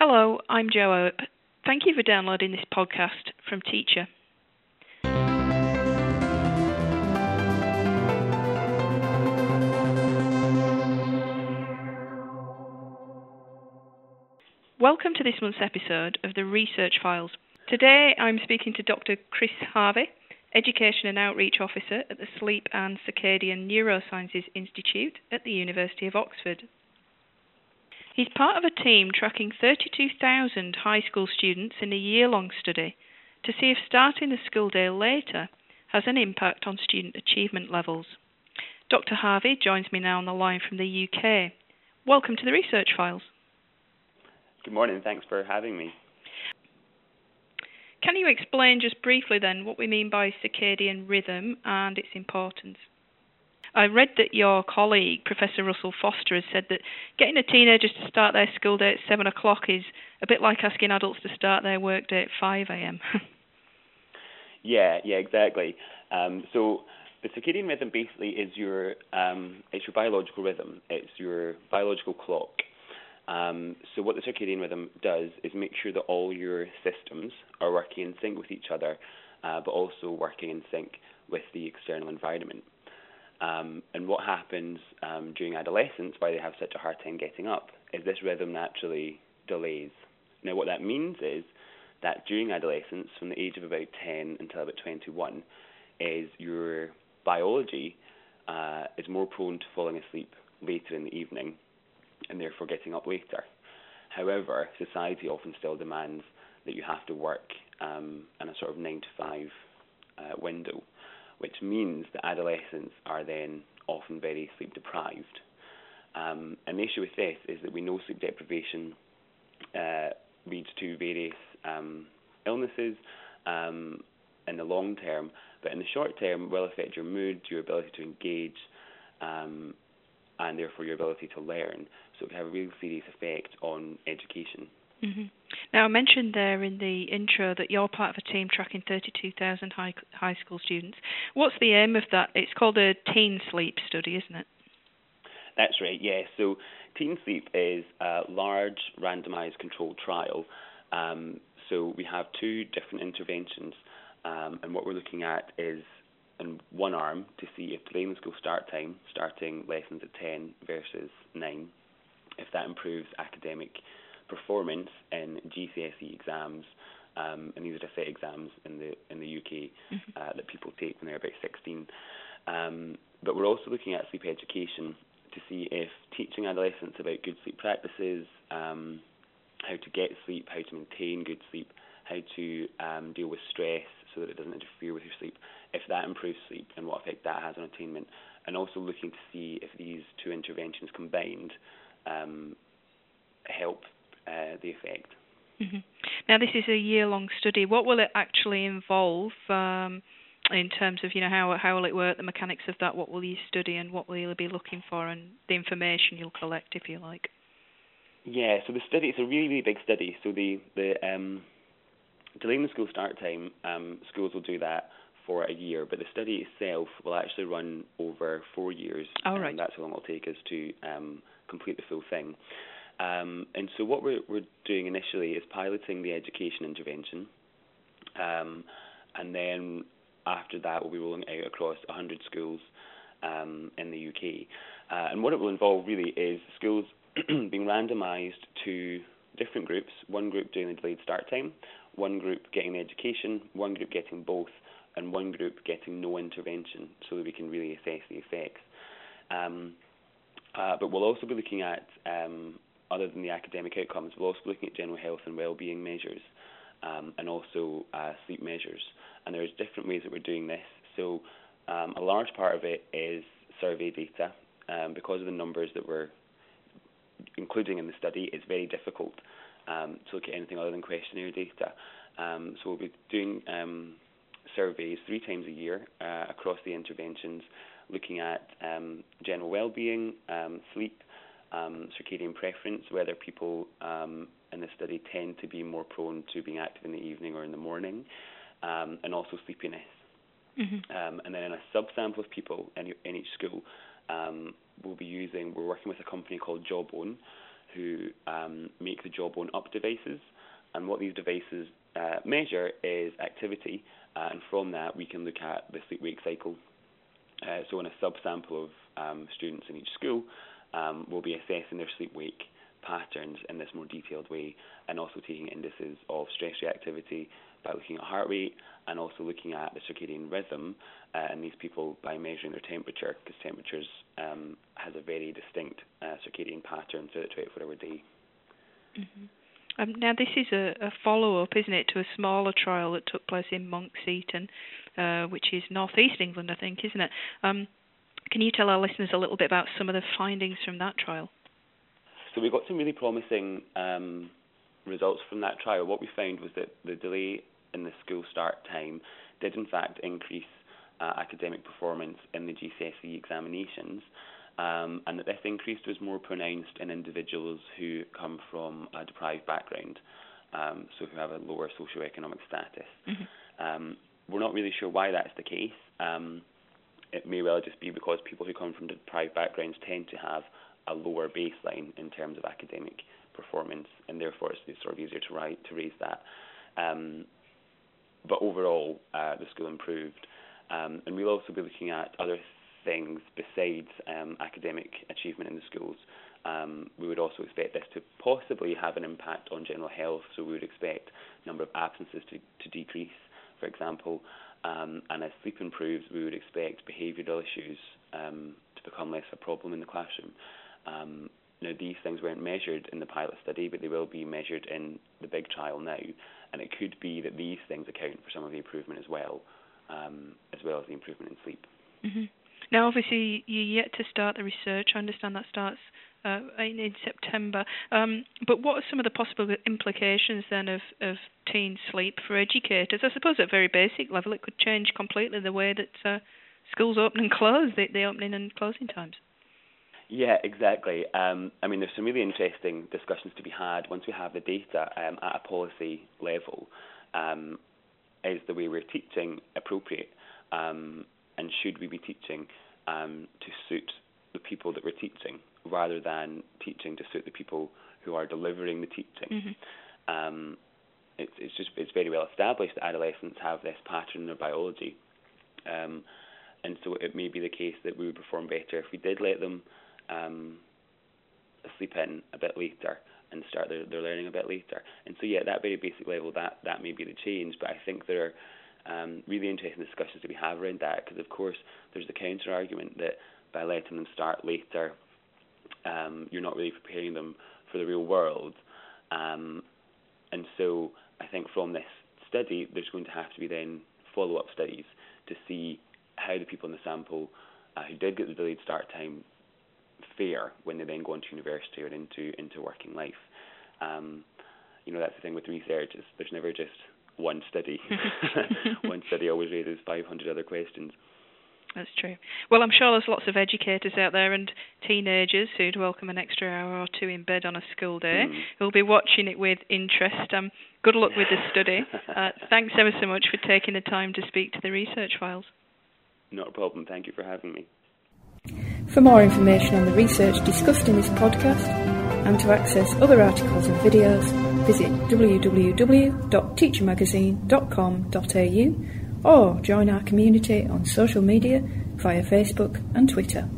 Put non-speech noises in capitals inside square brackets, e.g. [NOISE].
Hello, I'm Jo Earp. Thank you for downloading this podcast from Teacher. Welcome to this month's episode of the Research Files. Today I'm speaking to Dr. Chris Harvey, Education and Outreach Officer at the Sleep and Circadian Neurosciences Institute at the University of Oxford. He's part of a team tracking 32,000 high school students in a year long study to see if starting the school day later has an impact on student achievement levels. Dr. Harvey joins me now on the line from the UK. Welcome to the Research Files. Good morning, thanks for having me. Can you explain just briefly then what we mean by circadian rhythm and its importance? I read that your colleague, Professor Russell Foster, has said that getting a teenager to start their school day at 7 o'clock is a bit like asking adults to start their work day at 5 a.m. [LAUGHS] yeah, yeah, exactly. Um, so the circadian rhythm basically is your um, it's your biological rhythm. It's your biological clock. Um, so what the circadian rhythm does is make sure that all your systems are working in sync with each other, uh, but also working in sync with the external environment. Um, and what happens um, during adolescence, why they have such a hard time getting up, is this rhythm naturally delays. Now, what that means is that during adolescence, from the age of about 10 until about 21, is your biology uh, is more prone to falling asleep later in the evening and therefore getting up later. However, society often still demands that you have to work um, in a sort of nine to five uh, window, which means that adolescents are then often very sleep deprived. Um, and the issue with this is that we know sleep deprivation uh, leads to various um, illnesses um, in the long term, but in the short term will affect your mood, your ability to engage, um, and therefore your ability to learn. So it can have a really serious effect on education. Mm-hmm. Now, I mentioned there in the intro that you're part of a team tracking 32,000 high, high school students. What's the aim of that? It's called a teen sleep study, isn't it? That's right, yes. Yeah. So, Teen Sleep is a large randomized controlled trial. Um, so, we have two different interventions, um, and what we're looking at is in one arm to see if delaying the school start time, starting lessons at 10 versus 9, if that improves academic performance in GCSE exams, um, and these are the set exams in the in the UK mm-hmm. uh, that people take when they're about 16. Um, but we're also looking at sleep education to see if teaching adolescents about good sleep practices, um, how to get sleep, how to maintain good sleep, how to um, deal with stress so that it doesn't interfere with your sleep, if that improves sleep and what effect that has on attainment, and also looking to see if these two interventions combined um, help the effect. Mm-hmm. Now, this is a year-long study. What will it actually involve um, in terms of, you know, how how will it work, the mechanics of that? What will you study, and what will you be looking for, and the information you'll collect, if you like? Yeah, so the study is a really, really big study. So the the um, delaying the school start time, um, schools will do that for a year, but the study itself will actually run over four years. Oh, right. And that's how long it'll take us to um, complete the full thing. Um, and so what we're, we're doing initially is piloting the education intervention, um, and then after that we'll be rolling out across 100 schools um, in the UK. Uh, and what it will involve really is schools [CLEARS THROAT] being randomised to different groups, one group doing the delayed start time, one group getting the education, one group getting both, and one group getting no intervention so that we can really assess the effects. Um, uh, but we'll also be looking at, um, other than the academic outcomes, we're also looking at general health and well-being measures um, and also uh, sleep measures. And there's different ways that we're doing this. So um, a large part of it is survey data. Um, because of the numbers that we're including in the study, it's very difficult um, to look at anything other than questionnaire data. Um, so we'll be doing um, surveys three times a year uh, across the interventions, looking at general well-being, sleep, um, circadian preference, whether people in the study tend to be more prone to being active in the evening or in the morning, and also sleepiness. Mm-hmm. and then in a subsample of people in, in each school, we'll be using, we're working with a company called Jawbone, who um, make the Jawbone Up devices. And what these devices uh, measure is activity, uh, and from that we can look at the sleep-wake cycle. Uh, so in a subsample of um, students in each school, um, we'll be assessing their sleep-wake patterns in this more detailed way, and also taking indices of stress reactivity by looking at heart rate, and also looking at the circadian rhythm uh, in these people by measuring their temperature, because temperatures um, has a very distinct uh, circadian pattern throughout the 24-hour day. Mm-hmm. Um, now, this is a, a follow up, isn't it, to a smaller trial that took place in Monkseaton, uh, which is northeast England, I think, isn't it? Um, can you tell our listeners a little bit about some of the findings from that trial? So we got some really promising um, results from that trial. What we found was that the delay in the school start time did in fact increase uh, academic performance in the GCSE examinations, um, and that this increase was more pronounced in individuals who come from a deprived background, um, so who have a lower socioeconomic status. Mm-hmm. Um, we're not really sure why that's the case. It may well just be because people who come from deprived backgrounds tend to have a lower baseline in terms of academic performance, and therefore it's, it's sort of easier to write to raise that. Um, but overall, uh, the school improved, um, and we'll also be looking at other things besides um, academic achievement in the schools. Um, we would also expect this to possibly have an impact on general health, so we would expect number of absences to, to decrease, for example. Um, and as sleep improves, we would expect behavioural issues um, to become less of a problem in the classroom. Um, now, these things weren't measured in the pilot study, but they will be measured in the big trial now, and it could be that these things account for some of the improvement as well, um, as well as the improvement in sleep. Mm-hmm. Now, obviously, you're yet to start the research. I understand that starts uh, in, in, September. Um, but what are some of the possible implications then of, of teen sleep for educators? I suppose at a very basic level, it could change completely the way that uh, schools open and close, the, the opening and closing times. Yeah, exactly. Um, I mean, there's some really interesting discussions to be had once we have the data um, at a policy level. Um, is the way we're teaching appropriate? Um, and should we be teaching um, to suit the people that we're teaching rather than teaching to suit the people who are delivering the teaching? Mm-hmm. Um, it's, it's just it's very well established that adolescents have this pattern in their biology, and so it may be the case that we would perform better if we did let them um, sleep in a bit later and start their, their learning a bit later. And so, yeah, at that very basic level, that, that may be the change. But I think there are um, really interesting discussions to be had around that because, of course, there's the counter argument that by letting them start later, um, you're not really preparing them for the real world. Um, and so, I think from this study, there's going to have to be then follow up studies to see how the people in the sample uh, who did get the delayed start time fare when they then go into university or into into working life. Um, you know, that's the thing with research is there's never just one study. [LAUGHS] [LAUGHS] one study always raises 500 other questions. That's true. Well, I'm sure there's lots of educators out there and teenagers who'd welcome an extra hour or two in bed on a school day mm. who'll be watching it with interest. Um, good luck with the study. [LAUGHS] Uh, thanks ever so much for taking the time to speak to the research files. Not a problem. Thank you for having me. For more information on the research discussed in this podcast and to access other articles and videos, visit www.teachermagazine.com.au or join our community on social media via Facebook and Twitter.